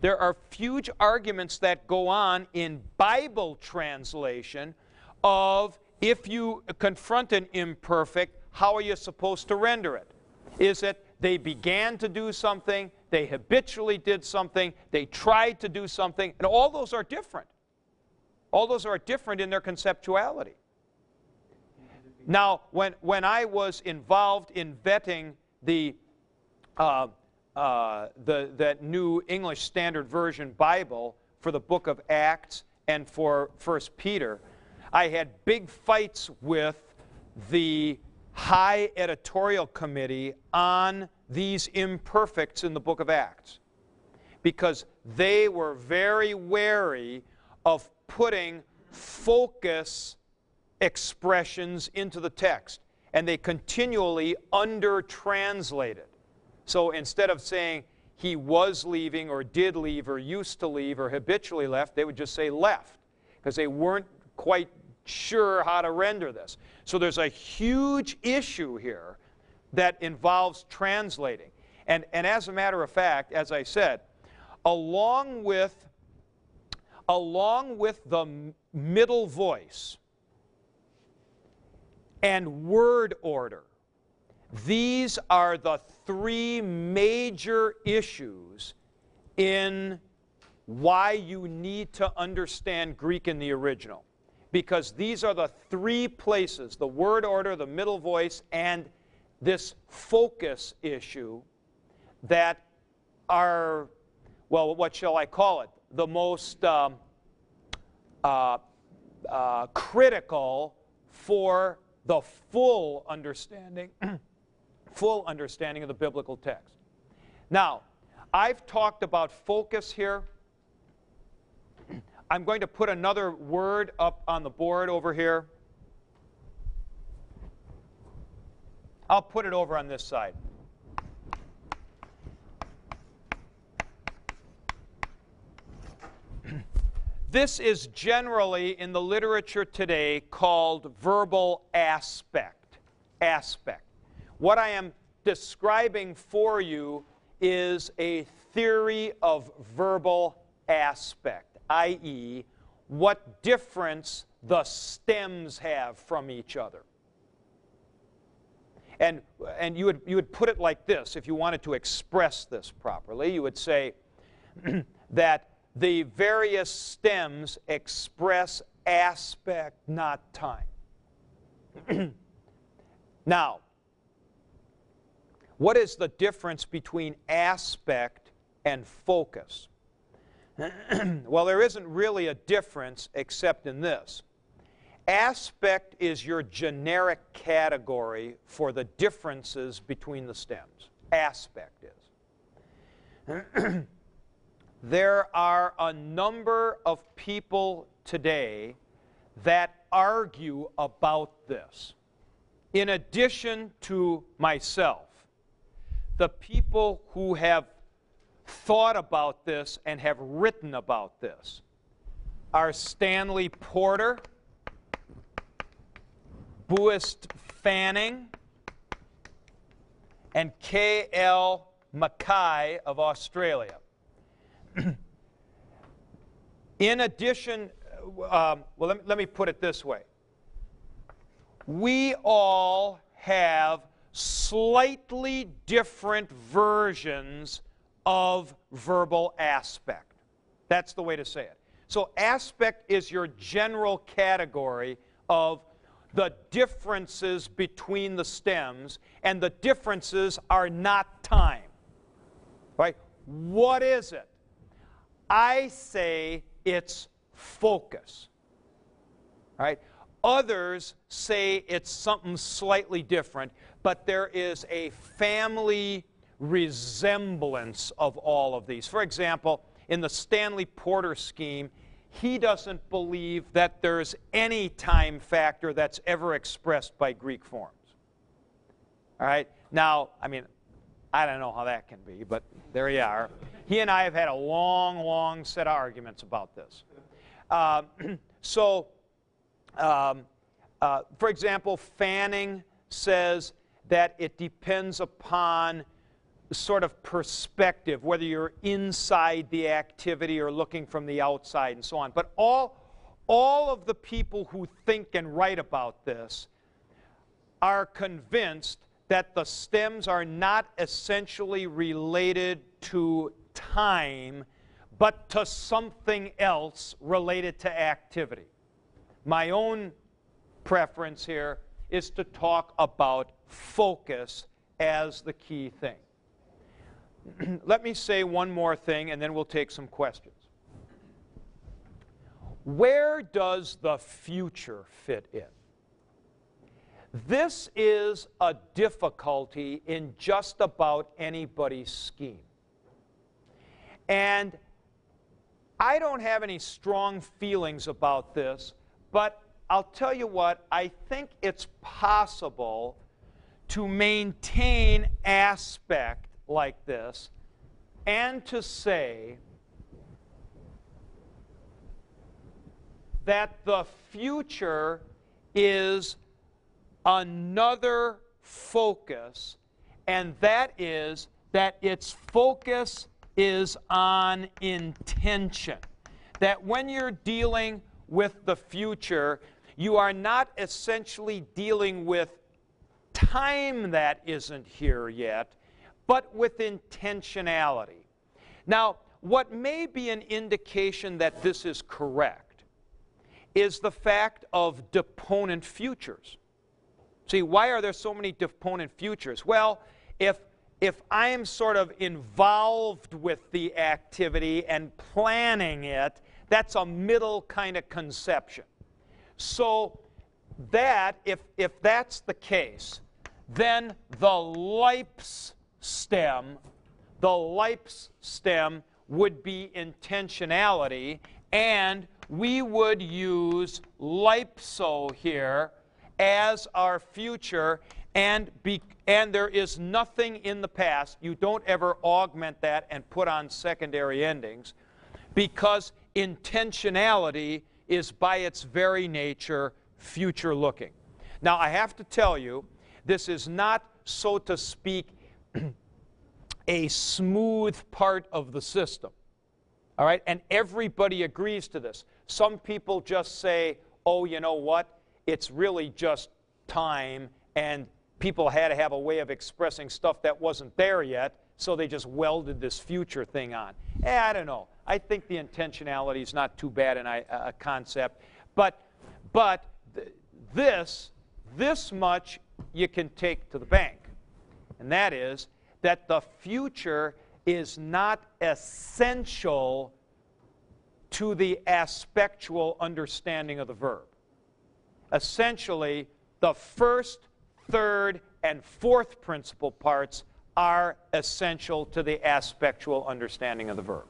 There are huge arguments that go on in Bible translation of if you confront an imperfect, how are you supposed to render it? Is it they began to do something, they habitually did something, they tried to do something, and all those are different. All those are different in their conceptuality. Now, when, when I was involved in vetting the, uh, uh, the, that new English Standard Version Bible for the book of Acts and for First Peter, I had big fights with the high editorial committee on these imperfects in the book of Acts because they were very wary of putting focus expressions into the text and they continually under translated. So instead of saying he was leaving or did leave or used to leave or habitually left, they would just say left because they weren't quite sure how to render this. So there's a huge issue here that involves translating. And, and as a matter of fact, as I said, along with, along with the middle voice and word order, these are the three major issues in why you need to understand Greek in the original because these are the three places the word order, the middle voice, and this focus issue that are, well, what shall I call it? The most um, uh, uh, critical for the full understanding, full understanding of the biblical text. Now, I've talked about focus here I'm going to put another word up on the board over here. I'll put it over on this side. this is generally in the literature today called verbal aspect. Aspect. What I am describing for you is a theory of verbal aspect i.e., what difference the stems have from each other. And, and you, would, you would put it like this if you wanted to express this properly. You would say that the various stems express aspect, not time. now, what is the difference between aspect and focus? well, there isn't really a difference except in this. Aspect is your generic category for the differences between the stems. Aspect is. there are a number of people today that argue about this. In addition to myself, the people who have thought about this and have written about this are Stanley Porter, Buist Fanning, and K.L. McKay of Australia. In addition, um, well, let me, let me put it this way. We all have slightly different versions of verbal aspect. That's the way to say it. So, aspect is your general category of the differences between the stems, and the differences are not time. Right? What is it? I say it's focus. Right? Others say it's something slightly different, but there is a family resemblance of all of these. For example, in the Stanley Porter scheme, he doesn't believe that there's any time factor that's ever expressed by Greek forms. All right? Now, I mean, I don't know how that can be, but there you are. He and I have had a long, long set of arguments about this. Uh, so, um, uh, for example, Fanning says that it depends upon sort of perspective, whether you're inside the activity or looking from the outside and so on. But all, all of the people who think and write about this are convinced that the stems are not essentially related to time, but to something else related to activity. My own preference here is to talk about focus as the key thing. Let me say one more thing and then we'll take some questions. Where does the future fit in? This is a difficulty in just about anybody's scheme. And I don't have any strong feelings about this, but I'll tell you what, I think it's possible to maintain aspect like this and to say that the future is another focus, and that is that its focus is on intention. That when you're dealing with the future, you are not essentially dealing with time that isn't here yet, but with intentionality. Now, what may be an indication that this is correct is the fact of deponent futures. See, why are there so many deponent futures? Well, if if I am sort of involved with the activity and planning it, that's a middle kind of conception. So that, if, if that's the case, then the leips stem, the leips stem would be intentionality, and we would use Leipso here as our future, and, be, and there is nothing in the past. You don't ever augment that and put on secondary endings because intentionality is by its very nature future looking. Now, I have to tell you, this is not, so to speak, a smooth part of the system. All right? And everybody agrees to this. Some people just say, oh, you know what? It's really just time, and people had to have a way of expressing stuff that wasn't there yet, so they just welded this future thing on. Eh, I don't know. I think the intentionality is not too bad in a, a concept. But, but th- this, this much you can take to the bank. And that is that the future is not essential to the aspectual understanding of the verb. Essentially, the first, third, and fourth principal parts are essential to the aspectual understanding of the verb.